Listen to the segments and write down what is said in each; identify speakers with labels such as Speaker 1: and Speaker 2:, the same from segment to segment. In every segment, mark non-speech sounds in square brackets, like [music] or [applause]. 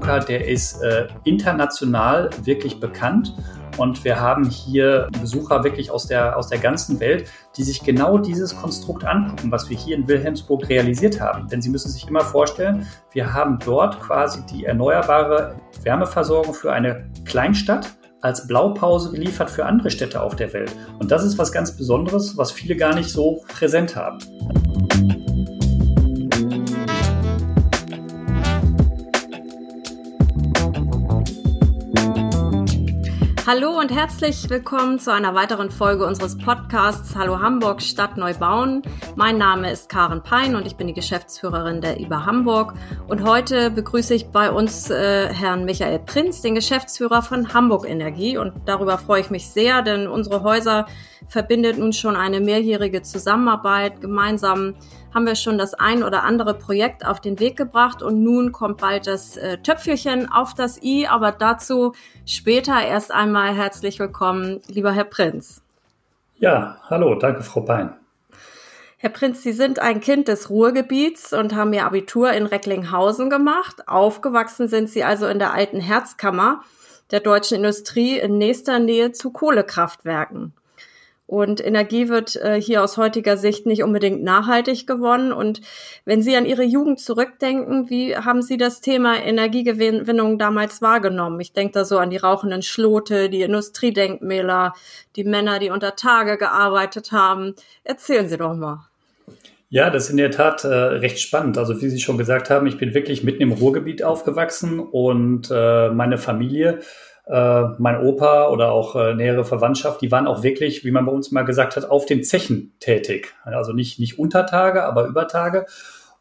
Speaker 1: Bunker, der ist äh, international wirklich bekannt. Und wir haben hier Besucher wirklich aus der, aus der ganzen Welt, die sich genau dieses Konstrukt angucken, was wir hier in Wilhelmsburg realisiert haben. Denn Sie müssen sich immer vorstellen, wir haben dort quasi die erneuerbare Wärmeversorgung für eine Kleinstadt als Blaupause geliefert für andere Städte auf der Welt. Und das ist was ganz Besonderes, was viele gar nicht so präsent haben.
Speaker 2: Hallo und herzlich willkommen zu einer weiteren Folge unseres Podcasts Hallo Hamburg Stadt neu bauen. Mein Name ist Karen Pein und ich bin die Geschäftsführerin der IBA Hamburg. Und heute begrüße ich bei uns äh, Herrn Michael Prinz, den Geschäftsführer von Hamburg Energie. Und darüber freue ich mich sehr, denn unsere Häuser verbindet nun schon eine mehrjährige Zusammenarbeit. Gemeinsam haben wir schon das ein oder andere Projekt auf den Weg gebracht und nun kommt bald das äh, Töpfelchen auf das i, aber dazu später erst einmal herzlich willkommen, lieber Herr Prinz.
Speaker 1: Ja, hallo, danke, Frau Pein.
Speaker 2: Herr Prinz, Sie sind ein Kind des Ruhrgebiets und haben Ihr Abitur in Recklinghausen gemacht. Aufgewachsen sind Sie also in der alten Herzkammer der deutschen Industrie in nächster Nähe zu Kohlekraftwerken. Und Energie wird äh, hier aus heutiger Sicht nicht unbedingt nachhaltig gewonnen. Und wenn Sie an Ihre Jugend zurückdenken, wie haben Sie das Thema Energiegewinnung damals wahrgenommen? Ich denke da so an die rauchenden Schlote, die Industriedenkmäler, die Männer, die unter Tage gearbeitet haben. Erzählen Sie doch mal.
Speaker 1: Ja, das ist in der Tat äh, recht spannend. Also wie Sie schon gesagt haben, ich bin wirklich mitten im Ruhrgebiet aufgewachsen und äh, meine Familie äh, mein Opa oder auch äh, nähere Verwandtschaft, die waren auch wirklich, wie man bei uns mal gesagt hat, auf den Zechen tätig. Also nicht, nicht Untertage, aber Übertage.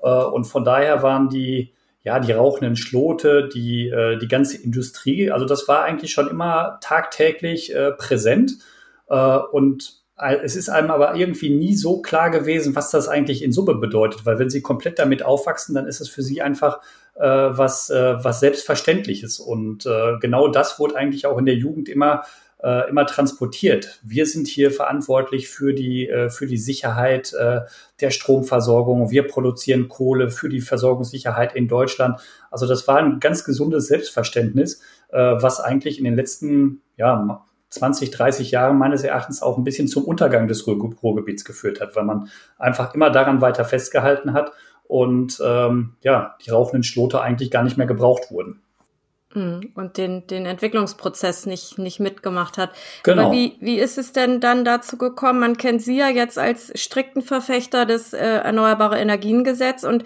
Speaker 1: Äh, und von daher waren die, ja, die rauchenden Schlote, die, äh, die ganze Industrie, also das war eigentlich schon immer tagtäglich äh, präsent. Und es ist einem aber irgendwie nie so klar gewesen, was das eigentlich in Summe bedeutet, weil wenn sie komplett damit aufwachsen, dann ist es für sie einfach was, äh, was Selbstverständliches. Und äh, genau das wurde eigentlich auch in der Jugend immer, äh, immer transportiert. Wir sind hier verantwortlich für die, äh, für die Sicherheit äh, der Stromversorgung. Wir produzieren Kohle für die Versorgungssicherheit in Deutschland. Also das war ein ganz gesundes Selbstverständnis, äh, was eigentlich in den letzten, ja, 20, 30 Jahren meines Erachtens auch ein bisschen zum Untergang des Ruhrgebiets geführt hat, weil man einfach immer daran weiter festgehalten hat und ähm, ja, die rauchenden Schlote eigentlich gar nicht mehr gebraucht wurden.
Speaker 2: Hm, und den, den Entwicklungsprozess nicht, nicht mitgemacht hat. Genau. Aber wie, wie ist es denn dann dazu gekommen? Man kennt Sie ja jetzt als strikten Verfechter des äh, Erneuerbare Energiengesetz und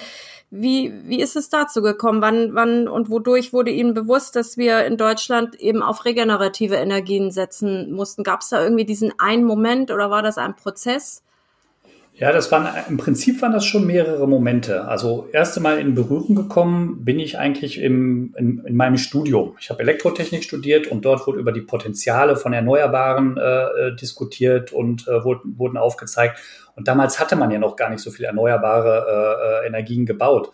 Speaker 2: wie, wie ist es dazu gekommen? Wann, wann und wodurch wurde Ihnen bewusst, dass wir in Deutschland eben auf regenerative Energien setzen mussten? Gab es da irgendwie diesen einen Moment oder war das ein Prozess?
Speaker 1: Ja, das waren im Prinzip waren das schon mehrere Momente. Also erste Mal in Berührung gekommen bin ich eigentlich im, in, in meinem Studium. Ich habe Elektrotechnik studiert und dort wurde über die Potenziale von Erneuerbaren äh, äh diskutiert und äh, wurden, wurden aufgezeigt. Und damals hatte man ja noch gar nicht so viel erneuerbare äh, äh, Energien gebaut.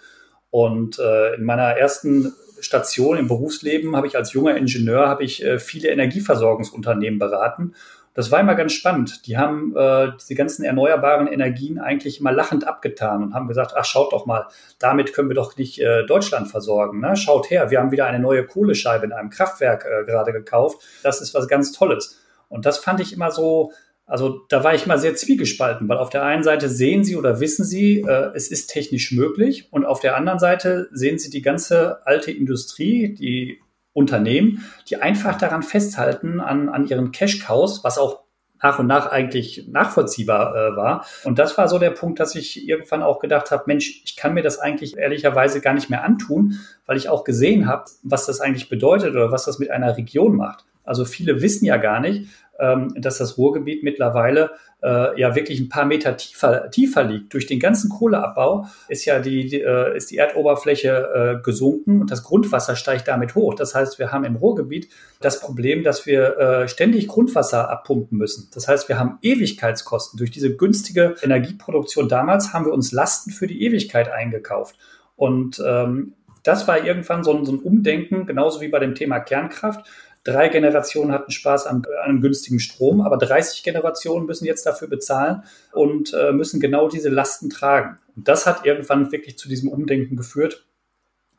Speaker 1: Und äh, in meiner ersten Station im Berufsleben habe ich als junger Ingenieur habe ich viele Energieversorgungsunternehmen beraten. Das war immer ganz spannend. Die haben äh, diese ganzen erneuerbaren Energien eigentlich immer lachend abgetan und haben gesagt, ach schaut doch mal, damit können wir doch nicht äh, Deutschland versorgen. Ne? Schaut her, wir haben wieder eine neue Kohlescheibe in einem Kraftwerk äh, gerade gekauft. Das ist was ganz Tolles. Und das fand ich immer so, also da war ich mal sehr zwiegespalten, weil auf der einen Seite sehen Sie oder wissen Sie, äh, es ist technisch möglich und auf der anderen Seite sehen Sie die ganze alte Industrie, die Unternehmen, die einfach daran festhalten, an, an ihren Cash-Cows, was auch nach und nach eigentlich nachvollziehbar äh, war. Und das war so der Punkt, dass ich irgendwann auch gedacht habe, Mensch, ich kann mir das eigentlich ehrlicherweise gar nicht mehr antun, weil ich auch gesehen habe, was das eigentlich bedeutet oder was das mit einer Region macht. Also viele wissen ja gar nicht, ähm, dass das Ruhrgebiet mittlerweile äh, ja wirklich ein paar Meter tiefer, tiefer liegt. Durch den ganzen Kohleabbau ist ja die, die äh, ist die Erdoberfläche äh, gesunken und das Grundwasser steigt damit hoch. Das heißt, wir haben im Ruhrgebiet das Problem, dass wir äh, ständig Grundwasser abpumpen müssen. Das heißt, wir haben Ewigkeitskosten. Durch diese günstige Energieproduktion damals haben wir uns Lasten für die Ewigkeit eingekauft. Und ähm, das war irgendwann so ein, so ein Umdenken, genauso wie bei dem Thema Kernkraft Drei Generationen hatten Spaß an, an günstigem Strom, aber 30 Generationen müssen jetzt dafür bezahlen und äh, müssen genau diese Lasten tragen. Und das hat irgendwann wirklich zu diesem Umdenken geführt,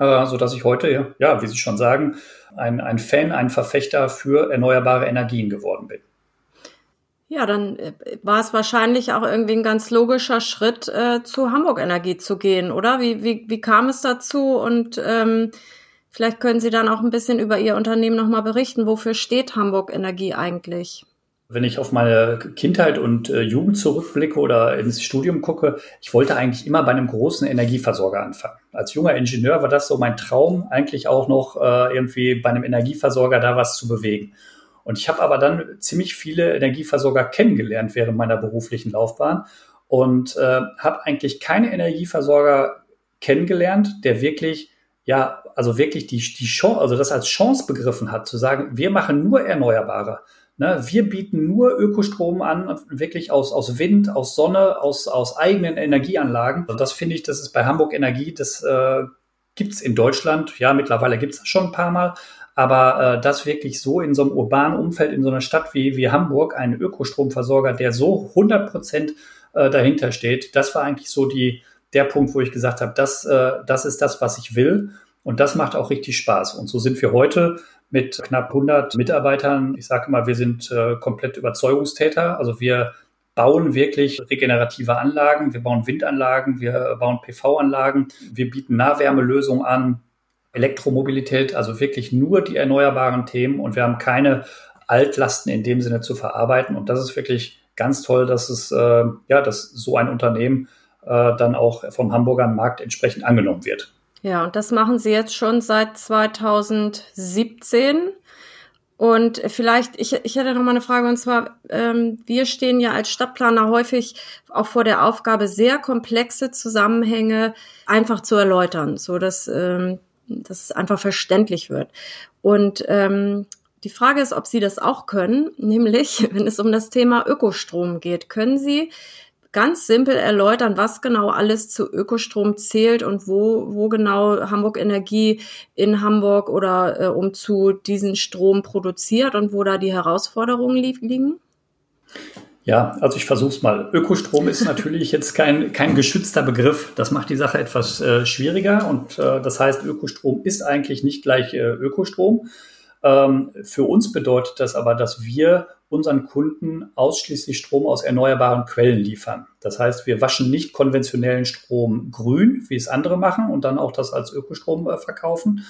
Speaker 1: äh, sodass ich heute, ja, wie Sie schon sagen, ein, ein Fan, ein Verfechter für erneuerbare Energien geworden bin.
Speaker 2: Ja, dann äh, war es wahrscheinlich auch irgendwie ein ganz logischer Schritt, äh, zu Hamburg Energie zu gehen, oder? Wie, wie, wie kam es dazu? Und ähm, vielleicht können Sie dann auch ein bisschen über Ihr Unternehmen nochmal berichten. Wofür steht Hamburg Energie eigentlich?
Speaker 1: Wenn ich auf meine Kindheit und äh, Jugend zurückblicke oder ins Studium gucke, ich wollte eigentlich immer bei einem großen Energieversorger anfangen. Als junger Ingenieur war das so mein Traum, eigentlich auch noch äh, irgendwie bei einem Energieversorger da was zu bewegen. Und ich habe aber dann ziemlich viele Energieversorger kennengelernt während meiner beruflichen Laufbahn und äh, habe eigentlich keine Energieversorger kennengelernt, der wirklich, ja, also wirklich die, die Chance, also das als Chance begriffen hat, zu sagen, wir machen nur Erneuerbare. Ne? Wir bieten nur Ökostrom an, wirklich aus, aus Wind, aus Sonne, aus, aus eigenen Energieanlagen. Und das finde ich, das ist bei Hamburg Energie, das äh, gibt es in Deutschland, ja, mittlerweile gibt es das schon ein paar Mal, aber äh, das wirklich so in so einem urbanen Umfeld, in so einer Stadt wie, wie Hamburg, einen Ökostromversorger, der so 100 Prozent äh, dahinter steht, das war eigentlich so die, der Punkt, wo ich gesagt habe, das, äh, das ist das, was ich will. Und das macht auch richtig Spaß. Und so sind wir heute mit knapp 100 Mitarbeitern. Ich sage mal, wir sind äh, komplett Überzeugungstäter. Also wir bauen wirklich regenerative Anlagen, wir bauen Windanlagen, wir bauen PV-Anlagen, wir bieten Nahwärmelösungen an, Elektromobilität, also wirklich nur die erneuerbaren Themen und wir haben keine Altlasten in dem Sinne zu verarbeiten. Und das ist wirklich ganz toll, dass es äh, ja, dass so ein Unternehmen äh, dann auch vom Hamburger Markt entsprechend angenommen wird.
Speaker 2: Ja, und das machen Sie jetzt schon seit 2017. Und vielleicht, ich, ich hätte noch mal eine Frage, und zwar, ähm, wir stehen ja als Stadtplaner häufig auch vor der Aufgabe, sehr komplexe Zusammenhänge einfach zu erläutern, so dass ähm, dass es einfach verständlich wird. Und ähm, die Frage ist, ob Sie das auch können, nämlich [laughs] wenn es um das Thema Ökostrom geht. Können Sie ganz simpel erläutern, was genau alles zu Ökostrom zählt und wo, wo genau Hamburg Energie in Hamburg oder äh, um zu diesen Strom produziert und wo da die Herausforderungen liegen?
Speaker 1: Ja, also ich versuche es mal. Ökostrom ist natürlich jetzt kein, kein geschützter Begriff. Das macht die Sache etwas äh, schwieriger und äh, das heißt, Ökostrom ist eigentlich nicht gleich äh, Ökostrom. Ähm, für uns bedeutet das aber, dass wir unseren Kunden ausschließlich Strom aus erneuerbaren Quellen liefern. Das heißt, wir waschen nicht konventionellen Strom grün, wie es andere machen und dann auch das als Ökostrom äh, verkaufen,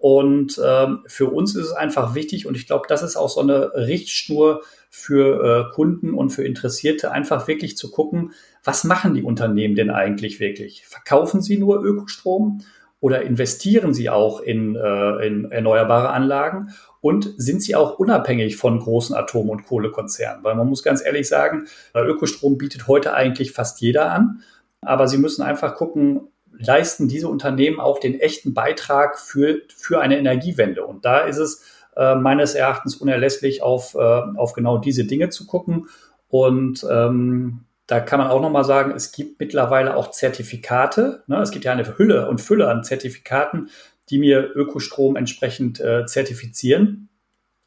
Speaker 1: und ähm, für uns ist es einfach wichtig und ich glaube, das ist auch so eine Richtschnur für äh, Kunden und für Interessierte, einfach wirklich zu gucken, was machen die Unternehmen denn eigentlich wirklich? Verkaufen sie nur Ökostrom oder investieren sie auch in, äh, in erneuerbare Anlagen? Und sind sie auch unabhängig von großen Atom- und Kohlekonzernen? Weil man muss ganz ehrlich sagen, Ökostrom bietet heute eigentlich fast jeder an. Aber sie müssen einfach gucken, leisten diese Unternehmen auch den echten Beitrag für, für eine Energiewende. Und da ist es äh, meines Erachtens unerlässlich, auf, äh, auf genau diese Dinge zu gucken. Und ähm, da kann man auch nochmal sagen, es gibt mittlerweile auch Zertifikate. Ne? Es gibt ja eine Hülle und Fülle an Zertifikaten, die mir Ökostrom entsprechend äh, zertifizieren.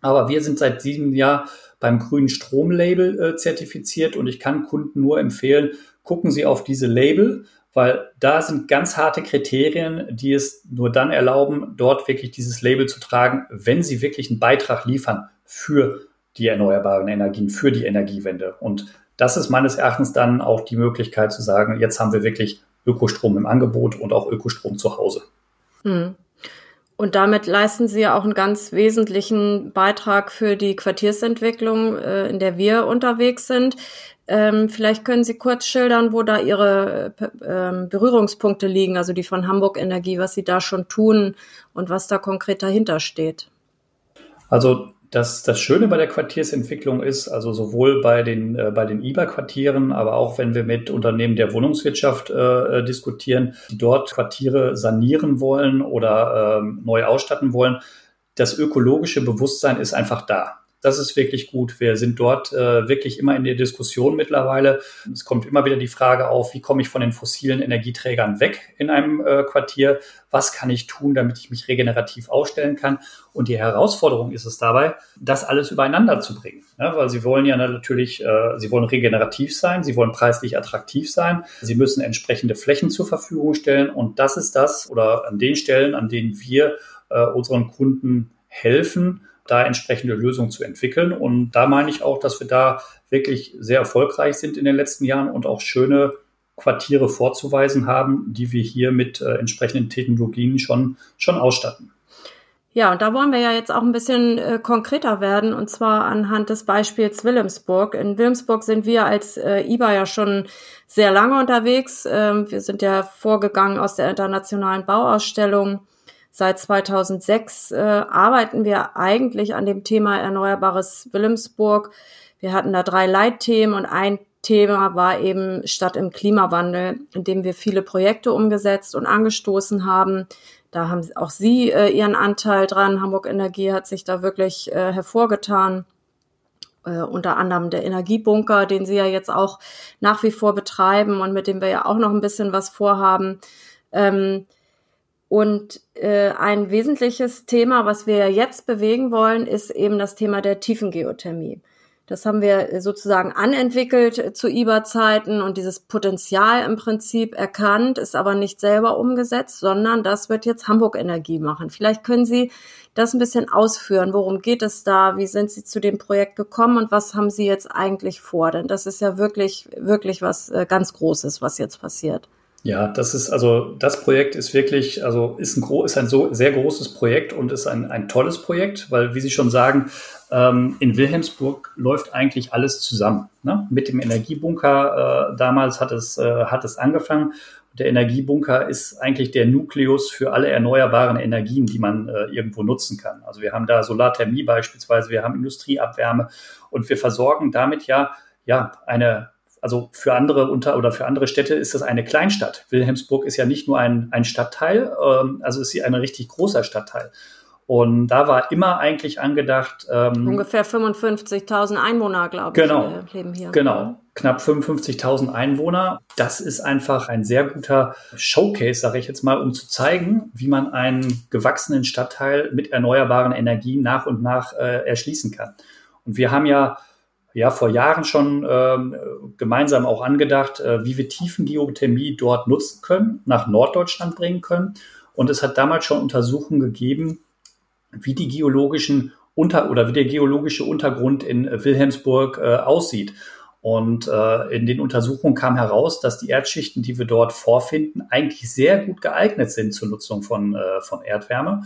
Speaker 1: Aber wir sind seit diesem Jahr beim grünen Stromlabel äh, zertifiziert und ich kann Kunden nur empfehlen, gucken Sie auf diese Label, weil da sind ganz harte Kriterien, die es nur dann erlauben, dort wirklich dieses Label zu tragen, wenn sie wirklich einen Beitrag liefern für die erneuerbaren Energien, für die Energiewende. Und das ist meines Erachtens dann auch die Möglichkeit zu sagen, jetzt haben wir wirklich Ökostrom im Angebot und auch Ökostrom zu Hause.
Speaker 2: Hm. Und damit leisten Sie ja auch einen ganz wesentlichen Beitrag für die Quartiersentwicklung, äh, in der wir unterwegs sind. Ähm, vielleicht können Sie kurz schildern, wo da Ihre äh, Berührungspunkte liegen, also die von Hamburg Energie, was Sie da schon tun und was da konkret dahinter steht.
Speaker 1: Also das, das Schöne bei der Quartiersentwicklung ist, also sowohl bei den, äh, bei den IBA-Quartieren, aber auch wenn wir mit Unternehmen der Wohnungswirtschaft äh, diskutieren, die dort Quartiere sanieren wollen oder äh, neu ausstatten wollen, das ökologische Bewusstsein ist einfach da. Das ist wirklich gut. Wir sind dort äh, wirklich immer in der Diskussion mittlerweile. Es kommt immer wieder die Frage auf, wie komme ich von den fossilen Energieträgern weg in einem äh, Quartier? Was kann ich tun, damit ich mich regenerativ aufstellen kann? Und die Herausforderung ist es dabei, das alles übereinander zu bringen. Ja, weil sie wollen ja natürlich, äh, sie wollen regenerativ sein, sie wollen preislich attraktiv sein, sie müssen entsprechende Flächen zur Verfügung stellen. Und das ist das oder an den Stellen, an denen wir äh, unseren Kunden helfen, da entsprechende Lösungen zu entwickeln. Und da meine ich auch, dass wir da wirklich sehr erfolgreich sind in den letzten Jahren und auch schöne Quartiere vorzuweisen haben, die wir hier mit äh, entsprechenden Technologien schon, schon ausstatten.
Speaker 2: Ja, und da wollen wir ja jetzt auch ein bisschen äh, konkreter werden, und zwar anhand des Beispiels Wilhelmsburg. In Wilhelmsburg sind wir als äh, IBA ja schon sehr lange unterwegs. Ähm, wir sind ja vorgegangen aus der internationalen Bauausstellung Seit 2006 äh, arbeiten wir eigentlich an dem Thema Erneuerbares Wilhelmsburg. Wir hatten da drei Leitthemen und ein Thema war eben Stadt im Klimawandel, in dem wir viele Projekte umgesetzt und angestoßen haben. Da haben auch Sie äh, Ihren Anteil dran. Hamburg Energie hat sich da wirklich äh, hervorgetan. Äh, unter anderem der Energiebunker, den Sie ja jetzt auch nach wie vor betreiben und mit dem wir ja auch noch ein bisschen was vorhaben. Ähm, und äh, ein wesentliches Thema, was wir jetzt bewegen wollen, ist eben das Thema der Tiefengeothermie. Das haben wir sozusagen anentwickelt zu IBA-Zeiten und dieses Potenzial im Prinzip erkannt, ist aber nicht selber umgesetzt, sondern das wird jetzt Hamburg Energie machen. Vielleicht können Sie das ein bisschen ausführen. Worum geht es da? Wie sind Sie zu dem Projekt gekommen und was haben Sie jetzt eigentlich vor? Denn das ist ja wirklich, wirklich was äh, ganz Großes, was jetzt passiert.
Speaker 1: Ja, das ist also das Projekt ist wirklich, also ist ein, ist ein so sehr großes Projekt und ist ein, ein tolles Projekt, weil wie Sie schon sagen, ähm, in Wilhelmsburg läuft eigentlich alles zusammen. Ne? Mit dem Energiebunker äh, damals hat es, äh, hat es angefangen. Der Energiebunker ist eigentlich der Nukleus für alle erneuerbaren Energien, die man äh, irgendwo nutzen kann. Also wir haben da Solarthermie beispielsweise, wir haben Industrieabwärme und wir versorgen damit ja ja eine also für andere unter oder für andere Städte ist das eine Kleinstadt. Wilhelmsburg ist ja nicht nur ein, ein Stadtteil, ähm, also ist sie ein richtig großer Stadtteil. Und da war immer eigentlich angedacht.
Speaker 2: Ähm, Ungefähr 55.000 Einwohner, glaube
Speaker 1: genau, ich, äh, leben hier. Genau, knapp 55.000 Einwohner. Das ist einfach ein sehr guter Showcase, sage ich jetzt mal, um zu zeigen, wie man einen gewachsenen Stadtteil mit erneuerbaren Energien nach und nach äh, erschließen kann. Und wir haben ja ja vor Jahren schon ähm, gemeinsam auch angedacht, äh, wie wir Tiefengeothermie dort nutzen können, nach Norddeutschland bringen können. Und es hat damals schon Untersuchungen gegeben, wie die geologischen unter oder wie der geologische Untergrund in Wilhelmsburg äh, aussieht. Und äh, in den Untersuchungen kam heraus, dass die Erdschichten, die wir dort vorfinden, eigentlich sehr gut geeignet sind zur Nutzung von, äh, von Erdwärme.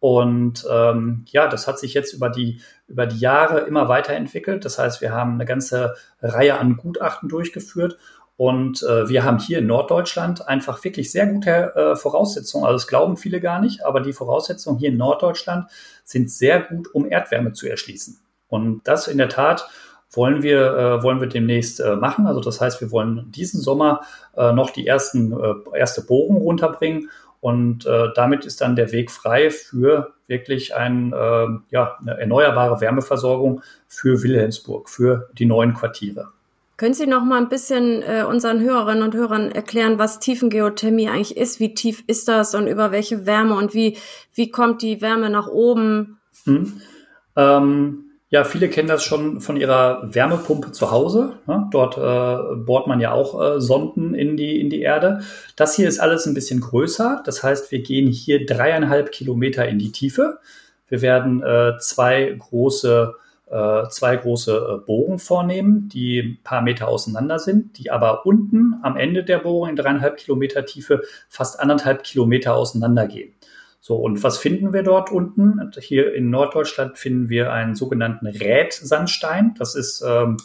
Speaker 1: Und ähm, ja, das hat sich jetzt über die, über die Jahre immer weiterentwickelt. Das heißt, wir haben eine ganze Reihe an Gutachten durchgeführt und äh, wir haben hier in Norddeutschland einfach wirklich sehr gute äh, Voraussetzungen. Also das glauben viele gar nicht, aber die Voraussetzungen hier in Norddeutschland sind sehr gut, um Erdwärme zu erschließen. Und das in der Tat wollen wir, äh, wollen wir demnächst äh, machen. Also das heißt, wir wollen diesen Sommer äh, noch die ersten, äh, erste Bohrung runterbringen und äh, damit ist dann der Weg frei für wirklich ein, äh, ja, eine erneuerbare Wärmeversorgung für Wilhelmsburg, für die neuen Quartiere.
Speaker 2: Können Sie noch mal ein bisschen äh, unseren Hörerinnen und Hörern erklären, was Tiefengeothermie eigentlich ist? Wie tief ist das und über welche Wärme und wie, wie kommt die Wärme nach oben? Hm.
Speaker 1: Ähm, ja, viele kennen das schon von ihrer Wärmepumpe zu Hause. Ne? Dort äh, bohrt man ja auch äh, Sonden in die, in die Erde. Das hier ist alles ein bisschen größer. Das heißt, wir gehen hier dreieinhalb Kilometer in die Tiefe. Wir werden äh, zwei große, äh, zwei große äh, Bohren vornehmen, die ein paar Meter auseinander sind, die aber unten am Ende der Bohrung in dreieinhalb Kilometer Tiefe fast anderthalb Kilometer auseinander gehen. So, und was finden wir dort unten? Hier in Norddeutschland finden wir einen sogenannten Rätsandstein. Das ist, ähm,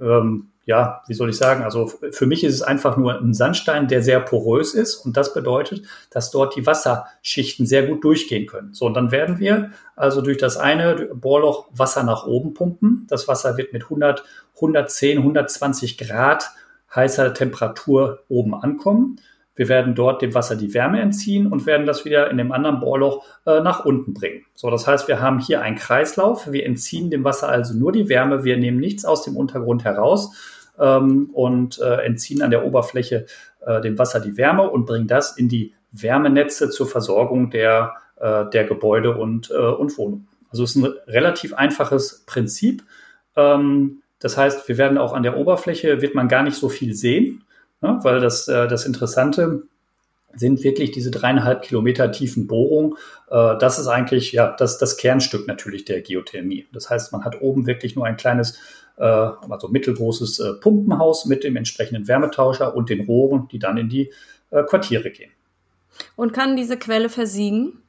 Speaker 1: ähm, ja, wie soll ich sagen? Also für mich ist es einfach nur ein Sandstein, der sehr porös ist. Und das bedeutet, dass dort die Wasserschichten sehr gut durchgehen können. So, und dann werden wir also durch das eine Bohrloch Wasser nach oben pumpen. Das Wasser wird mit 100, 110, 120 Grad heißer Temperatur oben ankommen Wir werden dort dem Wasser die Wärme entziehen und werden das wieder in dem anderen Bohrloch äh, nach unten bringen. So, das heißt, wir haben hier einen Kreislauf. Wir entziehen dem Wasser also nur die Wärme. Wir nehmen nichts aus dem Untergrund heraus ähm, und äh, entziehen an der Oberfläche äh, dem Wasser die Wärme und bringen das in die Wärmenetze zur Versorgung der, äh, der Gebäude und, äh, und Wohnungen. Also es ist ein relativ einfaches Prinzip. Ähm, das heißt, wir werden auch an der Oberfläche, wird man gar nicht so viel sehen, ne, weil das, äh, das Interessante sind wirklich diese dreieinhalb Kilometer tiefen Bohrungen. Äh, das ist eigentlich ja das, das Kernstück natürlich der Geothermie. Das heißt, man hat oben wirklich nur ein kleines, äh, also mittelgroßes äh, Pumpenhaus mit dem entsprechenden Wärmetauscher und den Rohren, die dann in die äh, Quartiere gehen.
Speaker 2: Und kann diese Quelle versiegen?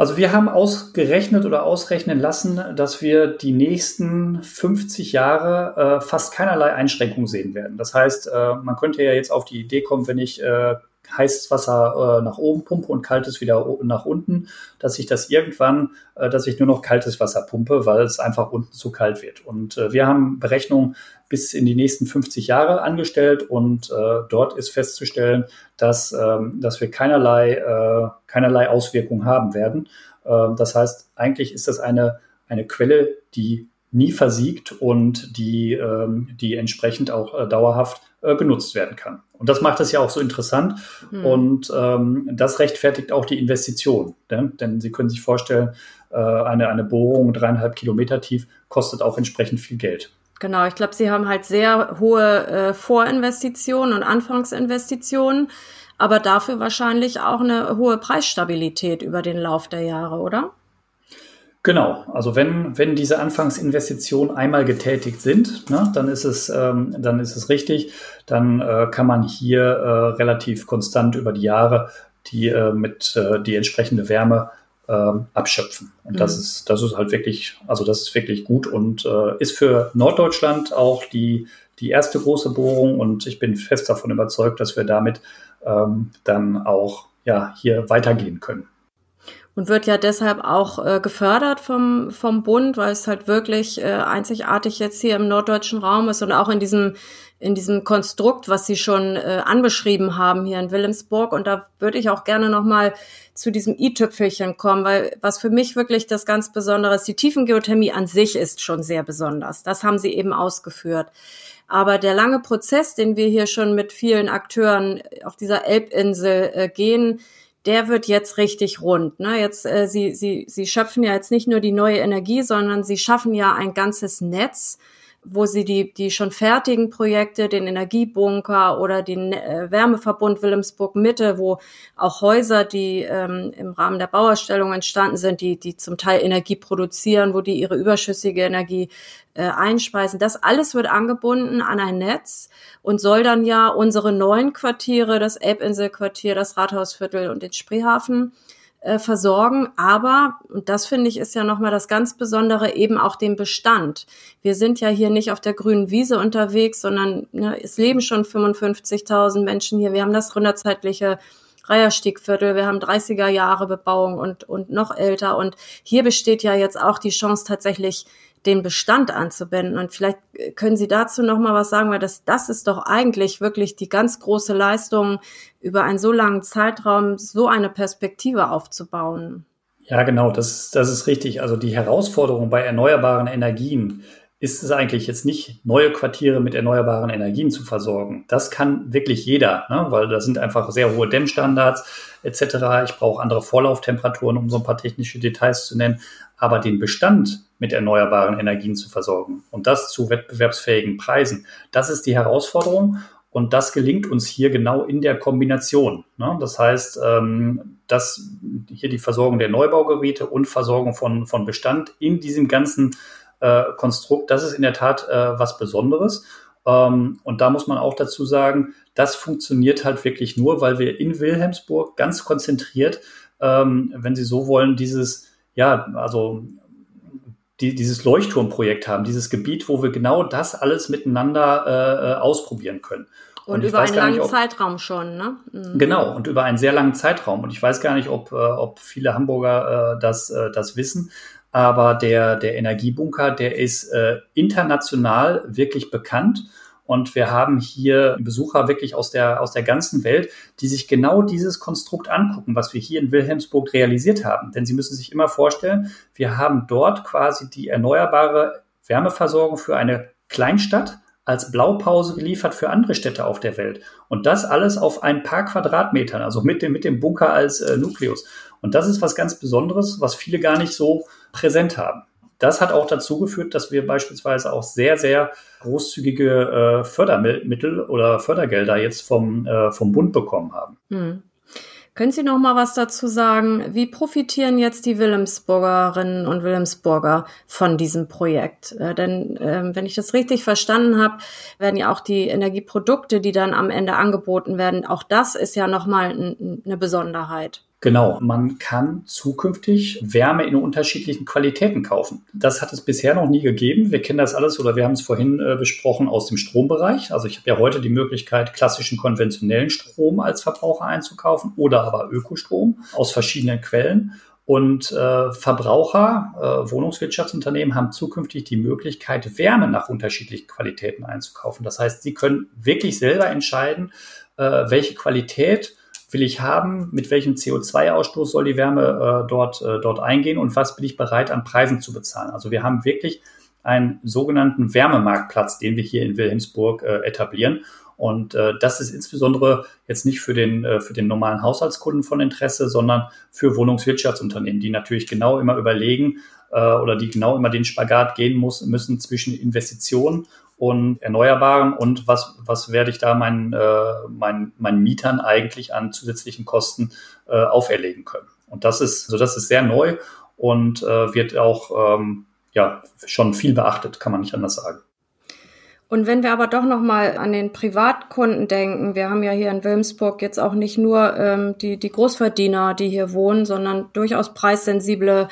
Speaker 1: Also wir haben ausgerechnet oder ausrechnen lassen, dass wir die nächsten 50 Jahre äh, fast keinerlei Einschränkungen sehen werden. Das heißt, äh, man könnte ja jetzt auf die Idee kommen, wenn ich äh, heißes Wasser äh, nach oben pumpe und kaltes wieder nach unten, dass ich das irgendwann, äh, dass ich nur noch kaltes Wasser pumpe, weil es einfach unten zu kalt wird. Und äh, wir haben Berechnungen bis in die nächsten 50 Jahre angestellt und äh, dort ist festzustellen, dass, ähm, dass wir keinerlei, äh, keinerlei Auswirkungen haben werden. Äh, das heißt, eigentlich ist das eine, eine Quelle, die nie versiegt und die, ähm, die entsprechend auch äh, dauerhaft äh, genutzt werden kann. Und das macht es ja auch so interessant mhm. und ähm, das rechtfertigt auch die Investition. Denn, denn Sie können sich vorstellen, äh, eine, eine Bohrung dreieinhalb Kilometer tief kostet auch entsprechend viel Geld.
Speaker 2: Genau, ich glaube, Sie haben halt sehr hohe äh, Vorinvestitionen und Anfangsinvestitionen, aber dafür wahrscheinlich auch eine hohe Preisstabilität über den Lauf der Jahre, oder?
Speaker 1: Genau, also wenn, wenn diese Anfangsinvestitionen einmal getätigt sind, ne, dann, ist es, ähm, dann ist es richtig, dann äh, kann man hier äh, relativ konstant über die Jahre die äh, mit äh, die entsprechende Wärme äh, abschöpfen. Und mhm. das ist, das ist halt wirklich, also das ist wirklich gut und äh, ist für Norddeutschland auch die, die erste große Bohrung und ich bin fest davon überzeugt, dass wir damit ähm, dann auch ja, hier weitergehen können
Speaker 2: und wird ja deshalb auch äh, gefördert vom, vom Bund, weil es halt wirklich äh, einzigartig jetzt hier im norddeutschen Raum ist und auch in diesem in diesem Konstrukt, was Sie schon äh, anbeschrieben haben hier in Wilhelmsburg. Und da würde ich auch gerne nochmal zu diesem i-Tüpfelchen kommen, weil was für mich wirklich das ganz Besondere ist, die Tiefengeothermie an sich ist schon sehr besonders. Das haben Sie eben ausgeführt. Aber der lange Prozess, den wir hier schon mit vielen Akteuren auf dieser Elbinsel äh, gehen, der wird jetzt richtig rund. Ne? Jetzt, äh, sie, sie, sie schöpfen ja jetzt nicht nur die neue Energie, sondern sie schaffen ja ein ganzes Netz, wo sie die, die schon fertigen Projekte, den Energiebunker oder den äh, Wärmeverbund Wilhelmsburg Mitte, wo auch Häuser, die ähm, im Rahmen der Bauerstellung entstanden sind, die, die zum Teil Energie produzieren, wo die ihre überschüssige Energie äh, einspeisen. Das alles wird angebunden an ein Netz und soll dann ja unsere neuen Quartiere, das Elbinselquartier, das Rathausviertel und den Spreehafen äh, versorgen. Aber, und das finde ich ist ja nochmal das ganz Besondere, eben auch den Bestand. Wir sind ja hier nicht auf der grünen Wiese unterwegs, sondern ne, es leben schon 55.000 Menschen hier. Wir haben das gründerzeitliche Reierstiegviertel, wir haben 30er Jahre Bebauung und, und noch älter. Und hier besteht ja jetzt auch die Chance tatsächlich, den Bestand anzuwenden. Und vielleicht äh, können Sie dazu noch mal was sagen, weil das, das ist doch eigentlich wirklich die ganz große Leistung, über einen so langen Zeitraum so eine Perspektive aufzubauen.
Speaker 1: Ja, genau, das, das ist richtig. Also die Herausforderung bei erneuerbaren Energien ist es eigentlich jetzt nicht, neue Quartiere mit erneuerbaren Energien zu versorgen. Das kann wirklich jeder, ne? weil da sind einfach sehr hohe Dämmstandards etc. Ich brauche andere Vorlauftemperaturen, um so ein paar technische Details zu nennen. Aber den Bestand mit erneuerbaren Energien zu versorgen und das zu wettbewerbsfähigen Preisen. Das ist die Herausforderung und das gelingt uns hier genau in der Kombination. Ne? Das heißt, ähm, dass hier die Versorgung der Neubaugebiete und Versorgung von, von Bestand in diesem ganzen äh, Konstrukt, das ist in der Tat äh, was Besonderes. Ähm, und da muss man auch dazu sagen, das funktioniert halt wirklich nur, weil wir in Wilhelmsburg ganz konzentriert, ähm, wenn Sie so wollen, dieses, ja, also die, dieses Leuchtturmprojekt haben, dieses Gebiet, wo wir genau das alles miteinander äh, äh ausprobieren können.
Speaker 2: Und, und über einen langen nicht, ob, Zeitraum schon, ne?
Speaker 1: Mhm. Genau, und über einen sehr langen Zeitraum. Und ich weiß gar nicht, ob, äh, ob viele Hamburger äh, das, äh, das wissen, aber der, der Energiebunker, der ist äh, international wirklich bekannt. Und wir haben hier Besucher wirklich aus der, aus der ganzen Welt, die sich genau dieses Konstrukt angucken, was wir hier in Wilhelmsburg realisiert haben. Denn Sie müssen sich immer vorstellen, wir haben dort quasi die erneuerbare Wärmeversorgung für eine Kleinstadt als Blaupause geliefert für andere Städte auf der Welt. Und das alles auf ein paar Quadratmetern, also mit dem, mit dem Bunker als äh, Nukleus. Und das ist was ganz Besonderes, was viele gar nicht so präsent haben. Das hat auch dazu geführt, dass wir beispielsweise auch sehr, sehr großzügige äh, Fördermittel oder Fördergelder jetzt vom, äh, vom Bund bekommen haben. Hm.
Speaker 2: Können Sie noch mal was dazu sagen? Wie profitieren jetzt die Wilhelmsburgerinnen und Wilhelmsburger von diesem Projekt? Äh, denn äh, wenn ich das richtig verstanden habe, werden ja auch die Energieprodukte, die dann am Ende angeboten werden, auch das ist ja noch mal eine Besonderheit.
Speaker 1: Genau, man kann zukünftig Wärme in unterschiedlichen Qualitäten kaufen. Das hat es bisher noch nie gegeben. Wir kennen das alles oder wir haben es vorhin äh, besprochen aus dem Strombereich. Also ich habe ja heute die Möglichkeit, klassischen konventionellen Strom als Verbraucher einzukaufen oder aber Ökostrom aus verschiedenen Quellen. Und äh, Verbraucher, äh, Wohnungswirtschaftsunternehmen haben zukünftig die Möglichkeit, Wärme nach unterschiedlichen Qualitäten einzukaufen. Das heißt, sie können wirklich selber entscheiden, äh, welche Qualität will ich haben, mit welchem CO2-Ausstoß soll die Wärme äh, dort, äh, dort eingehen und was bin ich bereit an Preisen zu bezahlen. Also wir haben wirklich einen sogenannten Wärmemarktplatz, den wir hier in Wilhelmsburg äh, etablieren. Und äh, das ist insbesondere jetzt nicht für den, äh, für den normalen Haushaltskunden von Interesse, sondern für Wohnungswirtschaftsunternehmen, die natürlich genau immer überlegen äh, oder die genau immer den Spagat gehen muss, müssen zwischen Investitionen und Erneuerbaren und was, was werde ich da meinen, äh, meinen, meinen Mietern eigentlich an zusätzlichen Kosten äh, auferlegen können. Und das ist, also das ist sehr neu und äh, wird auch ähm, ja, schon viel beachtet, kann man nicht anders sagen.
Speaker 2: Und wenn wir aber doch noch mal an den Privatkunden denken, wir haben ja hier in Wilmsburg jetzt auch nicht nur ähm, die, die Großverdiener, die hier wohnen, sondern durchaus preissensible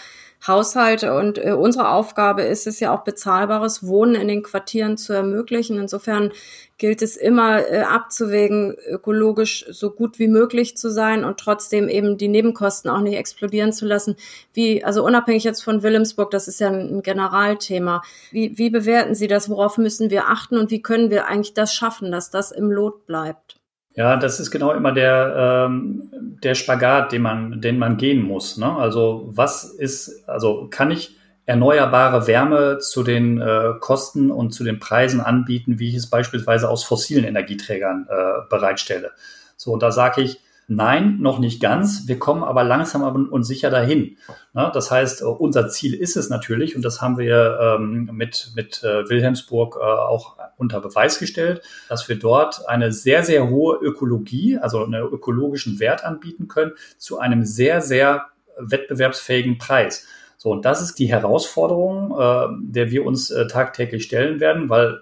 Speaker 2: Haushalte. Und äh, unsere Aufgabe ist es ja auch bezahlbares Wohnen in den Quartieren zu ermöglichen. Insofern gilt es immer äh, abzuwägen, ökologisch so gut wie möglich zu sein und trotzdem eben die Nebenkosten auch nicht explodieren zu lassen. Wie, also unabhängig jetzt von Wilhelmsburg, das ist ja ein, Generalthema. Wie, wie bewerten Sie das? Worauf müssen wir achten und wie können wir eigentlich das schaffen, dass das im Lot bleibt?
Speaker 1: Ja, das ist genau immer der, ähm, der Spagat, den man, den man gehen muss. Ne? Also was ist, also kann ich erneuerbare Wärme zu den äh, Kosten und zu den Preisen anbieten, wie ich es beispielsweise aus fossilen Energieträgern äh, bereitstelle. So, und da sage ich, Nein, noch nicht ganz. Wir kommen aber langsam und sicher dahin. Das heißt, unser Ziel ist es natürlich, und das haben wir ähm, mit, mit äh, Wilhelmsburg äh, auch unter Beweis gestellt, dass wir dort eine sehr, sehr hohe Ökologie, also einen ökologischen Wert anbieten können, zu einem sehr, sehr wettbewerbsfähigen Preis. So, und das ist die Herausforderung, äh, der wir uns tagtäglich stellen werden, weil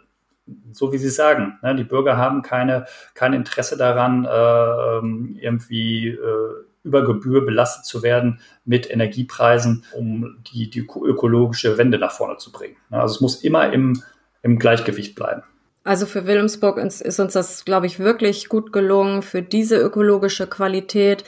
Speaker 1: so wie Sie sagen, ne, die Bürger haben keine, kein Interesse daran, äh, irgendwie äh, über Gebühr belastet zu werden mit Energiepreisen, um die, die ökologische Wende nach vorne zu bringen. Ne, also es muss immer im, im Gleichgewicht bleiben.
Speaker 2: Also für Wilhelmsburg ist uns das, glaube ich, wirklich gut gelungen, für diese ökologische Qualität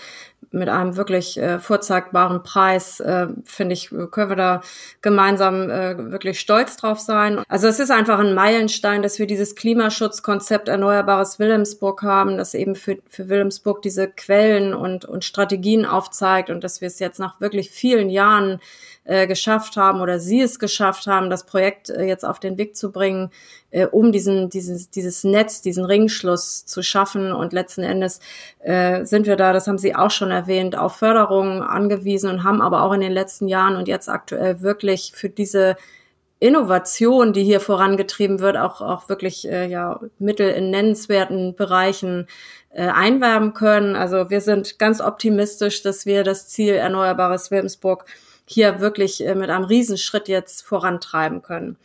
Speaker 2: mit einem wirklich äh, vorzeigbaren Preis, äh, finde ich, können wir da gemeinsam äh, wirklich stolz drauf sein. Also es ist einfach ein Meilenstein, dass wir dieses Klimaschutzkonzept Erneuerbares Wilhelmsburg haben, das eben für, für Wilhelmsburg diese Quellen und, und Strategien aufzeigt und dass wir es jetzt nach wirklich vielen Jahren äh, geschafft haben oder sie es geschafft haben, das Projekt äh, jetzt auf den Weg zu bringen, äh, um diesen, dieses, dieses Netz, diesen Ringschluss zu schaffen. Und letzten Endes äh, sind wir da, das haben Sie auch schon erwähnt, auf Förderungen angewiesen und haben aber auch in den letzten Jahren und jetzt aktuell wirklich für diese Innovation, die hier vorangetrieben wird, auch, auch wirklich äh, ja, Mittel in nennenswerten Bereichen äh, einwerben können. Also wir sind ganz optimistisch, dass wir das Ziel Erneuerbares Wilmsburg hier wirklich äh, mit einem Riesenschritt jetzt vorantreiben können.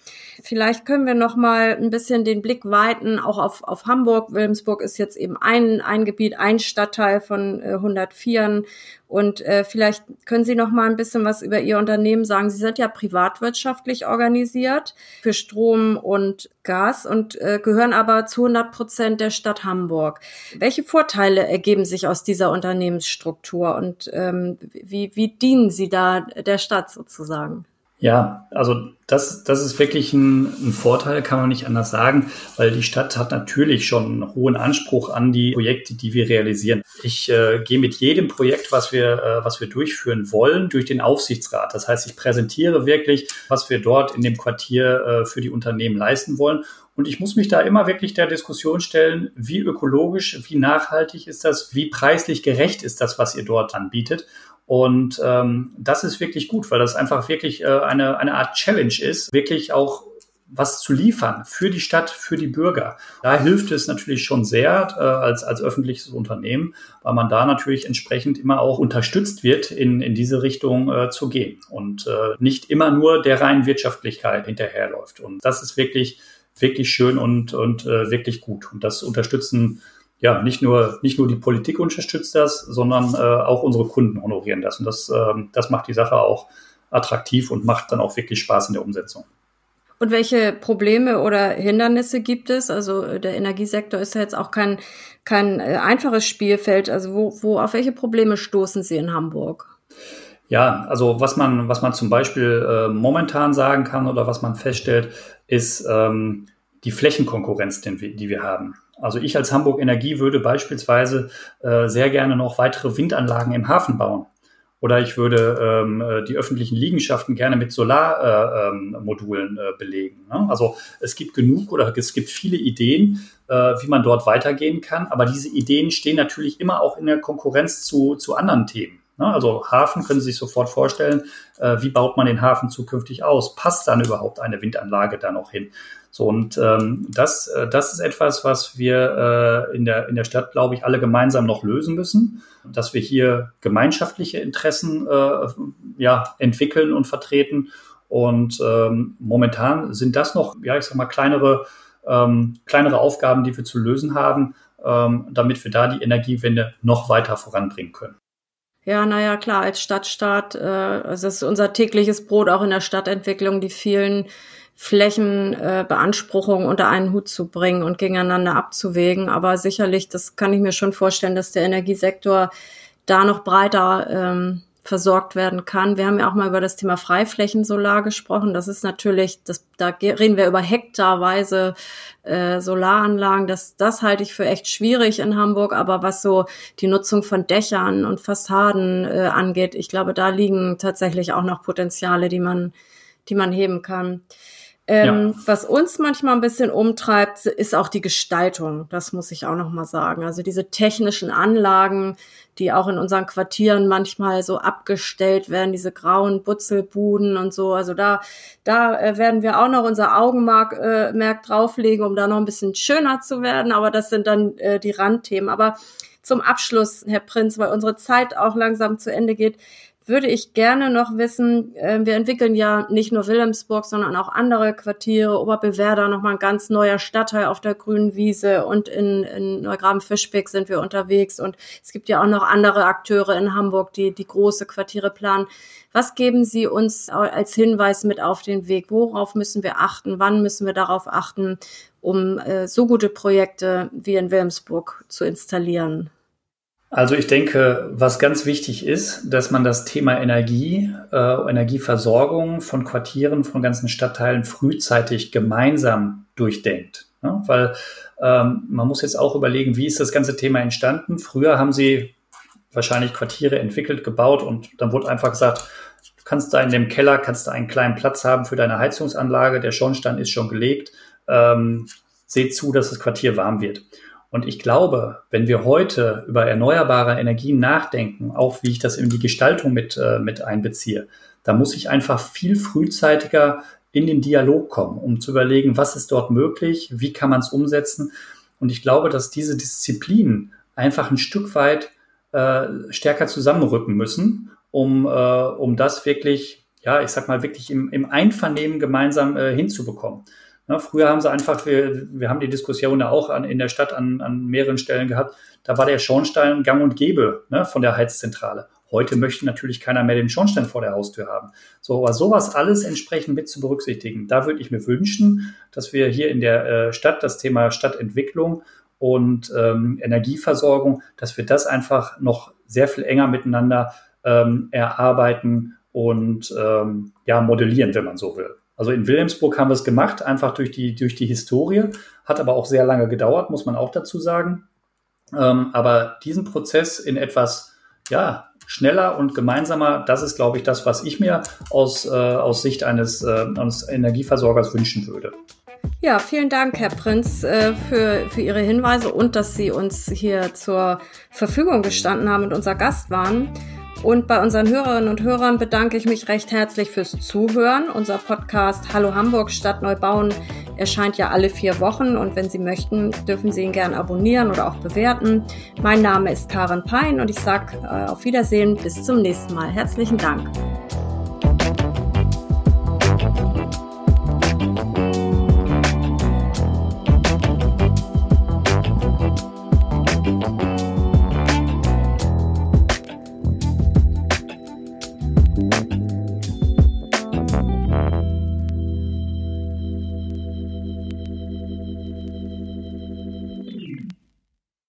Speaker 2: Vielleicht können wir noch mal ein bisschen den Blick weiten, auch auf, auf Hamburg. Wilhelmsburg ist jetzt eben ein, ein Gebiet, ein Stadtteil von äh, 104 und äh, vielleicht können Sie noch mal ein bisschen was über Ihr Unternehmen sagen. Sie sind ja privatwirtschaftlich organisiert für Strom und Gas und äh, gehören aber zu 100 Prozent der Stadt Hamburg. Welche Vorteile ergeben sich aus dieser Unternehmensstruktur und ähm, wie, wie dienen Sie da der Stadt sozusagen?
Speaker 1: Ja, also das, das ist wirklich ein, ein, Vorteil, kann man nicht anders sagen, weil die Stadt hat natürlich schon einen hohen Anspruch an die Projekte, die wir realisieren. Ich äh, gehe mit jedem Projekt, was wir, äh, was wir durchführen wollen, durch den Aufsichtsrat. Das heißt, ich präsentiere wirklich, was wir dort in dem Quartier äh, für die Unternehmen leisten wollen. Und ich muss mich da immer wirklich der Diskussion stellen, wie ökologisch, wie nachhaltig ist das, wie preislich gerecht ist das, was ihr dort anbietet. Und ähm, das ist wirklich gut, weil das einfach wirklich äh, eine, eine Art Challenge ist, wirklich auch was zu liefern für die Stadt, für die Bürger. Da hilft es natürlich schon sehr äh, als, als öffentliches Unternehmen, weil man da natürlich entsprechend immer auch unterstützt wird, in, in diese Richtung äh, zu gehen und äh, nicht immer nur der reinen Wirtschaftlichkeit hinterherläuft. Und das ist wirklich, wirklich schön und, und äh, wirklich gut. Und das unterstützen ja, nicht nur, nicht nur die Politik unterstützt das, sondern äh, auch unsere Kunden honorieren das. Und das, äh, das macht die Sache auch attraktiv und macht dann auch wirklich Spaß in der Umsetzung.
Speaker 2: Und welche Probleme oder Hindernisse gibt es? Also äh, der Energiesektor ist ja jetzt auch kein, kein äh, einfaches Spielfeld. Also wo, wo, auf welche Probleme stoßen Sie in Hamburg?
Speaker 1: Ja, also was man, was man zum Beispiel äh, momentan sagen kann oder was man feststellt, ist ähm, die Flächenkonkurrenz, die wir haben. Also ich als Hamburg Energie würde beispielsweise äh, sehr gerne noch weitere Windanlagen im Hafen bauen. Oder ich würde ähm, äh, die öffentlichen Liegenschaften gerne mit Solarmodulen äh, ähm, äh, belegen. Ne? Also es gibt genug oder es gibt viele Ideen, äh, wie man dort weitergehen kann. Aber diese Ideen stehen natürlich immer auch in der Konkurrenz zu, zu anderen Themen. Ne? Also Hafen können Sie sich sofort vorstellen, äh, wie baut man den Hafen zukünftig aus? Passt dann überhaupt eine Windanlage da noch hin? So, und ähm, das, äh, das ist etwas, was wir äh, in, der, in der Stadt, glaube ich, alle gemeinsam noch lösen müssen, dass wir hier gemeinschaftliche Interessen äh, ja, entwickeln und vertreten. Und ähm, momentan sind das noch, ja, ich sag mal, kleinere, ähm, kleinere Aufgaben, die wir zu lösen haben, ähm, damit wir da die Energiewende noch weiter voranbringen können.
Speaker 2: Ja, naja, klar, als Stadtstaat, äh, also das ist unser tägliches Brot auch in der Stadtentwicklung, die vielen Flächenbeanspruchungen äh, unter einen Hut zu bringen und gegeneinander abzuwägen. Aber sicherlich, das kann ich mir schon vorstellen, dass der Energiesektor da noch breiter ähm, versorgt werden kann. Wir haben ja auch mal über das Thema Freiflächensolar gesprochen. Das ist natürlich, das, da reden wir über hektarweise äh, Solaranlagen. Das, das halte ich für echt schwierig in Hamburg. Aber was so die Nutzung von Dächern und Fassaden äh, angeht, ich glaube, da liegen tatsächlich auch noch Potenziale, die man, die man heben kann. Ähm, ja. Was uns manchmal ein bisschen umtreibt, ist auch die Gestaltung. Das muss ich auch noch mal sagen. Also diese technischen Anlagen, die auch in unseren Quartieren manchmal so abgestellt werden, diese grauen Butzelbuden und so. Also da, da äh, werden wir auch noch unser Augenmerk äh, Merk drauflegen, um da noch ein bisschen schöner zu werden. Aber das sind dann äh, die Randthemen. Aber zum Abschluss, Herr Prinz, weil unsere Zeit auch langsam zu Ende geht würde ich gerne noch wissen, äh, wir entwickeln ja nicht nur Wilhelmsburg, sondern auch andere Quartiere, Oberbewerder, nochmal ein ganz neuer Stadtteil auf der grünen Wiese und in, in Neugraben-Fischbeck sind wir unterwegs und es gibt ja auch noch andere Akteure in Hamburg, die die große Quartiere planen. Was geben Sie uns als Hinweis mit auf den Weg? Worauf müssen wir achten? Wann müssen wir darauf achten, um äh, so gute Projekte wie in Wilhelmsburg zu installieren?
Speaker 1: Also ich denke, was ganz wichtig ist, dass man das Thema Energie, äh, Energieversorgung von Quartieren, von ganzen Stadtteilen frühzeitig gemeinsam durchdenkt. Ne? Weil ähm, man muss jetzt auch überlegen, wie ist das ganze Thema entstanden. Früher haben sie wahrscheinlich Quartiere entwickelt, gebaut und dann wurde einfach gesagt, du kannst da in dem Keller, kannst du einen kleinen Platz haben für deine Heizungsanlage, der Schornstein ist schon gelegt, ähm, seht zu, dass das Quartier warm wird. Und ich glaube, wenn wir heute über erneuerbare Energien nachdenken, auch wie ich das in die Gestaltung mit, äh, mit einbeziehe, da muss ich einfach viel frühzeitiger in den Dialog kommen, um zu überlegen, was ist dort möglich, wie kann man es umsetzen. Und ich glaube, dass diese Disziplinen einfach ein Stück weit äh, stärker zusammenrücken müssen, um, äh, um das wirklich, ja, ich sag mal, wirklich im, im Einvernehmen gemeinsam äh, hinzubekommen. Ne, früher haben sie einfach, wir, wir haben die Diskussion ja auch an, in der Stadt an, an mehreren Stellen gehabt, da war der Schornstein gang und gäbe ne, von der Heizzentrale. Heute möchte natürlich keiner mehr den Schornstein vor der Haustür haben. So, aber sowas alles entsprechend mit zu berücksichtigen. Da würde ich mir wünschen, dass wir hier in der äh, Stadt das Thema Stadtentwicklung und ähm, Energieversorgung, dass wir das einfach noch sehr viel enger miteinander ähm, erarbeiten und ähm, ja, modellieren, wenn man so will. Also in Wilhelmsburg haben wir es gemacht, einfach durch die, durch die Historie, hat aber auch sehr lange gedauert, muss man auch dazu sagen. Ähm, aber diesen Prozess in etwas, ja, schneller und gemeinsamer, das ist, glaube ich, das, was ich mir aus, äh, aus Sicht eines, äh, eines Energieversorgers wünschen würde.
Speaker 2: Ja, vielen Dank, Herr Prinz, äh, für, für Ihre Hinweise und dass Sie uns hier zur Verfügung gestanden haben und unser Gast waren. Und bei unseren Hörerinnen und Hörern bedanke ich mich recht herzlich fürs Zuhören. Unser Podcast Hallo Hamburg Stadt Neubauen erscheint ja alle vier Wochen und wenn Sie möchten, dürfen Sie ihn gern abonnieren oder auch bewerten. Mein Name ist Karen Pein und ich sage äh, auf Wiedersehen bis zum nächsten Mal. Herzlichen Dank.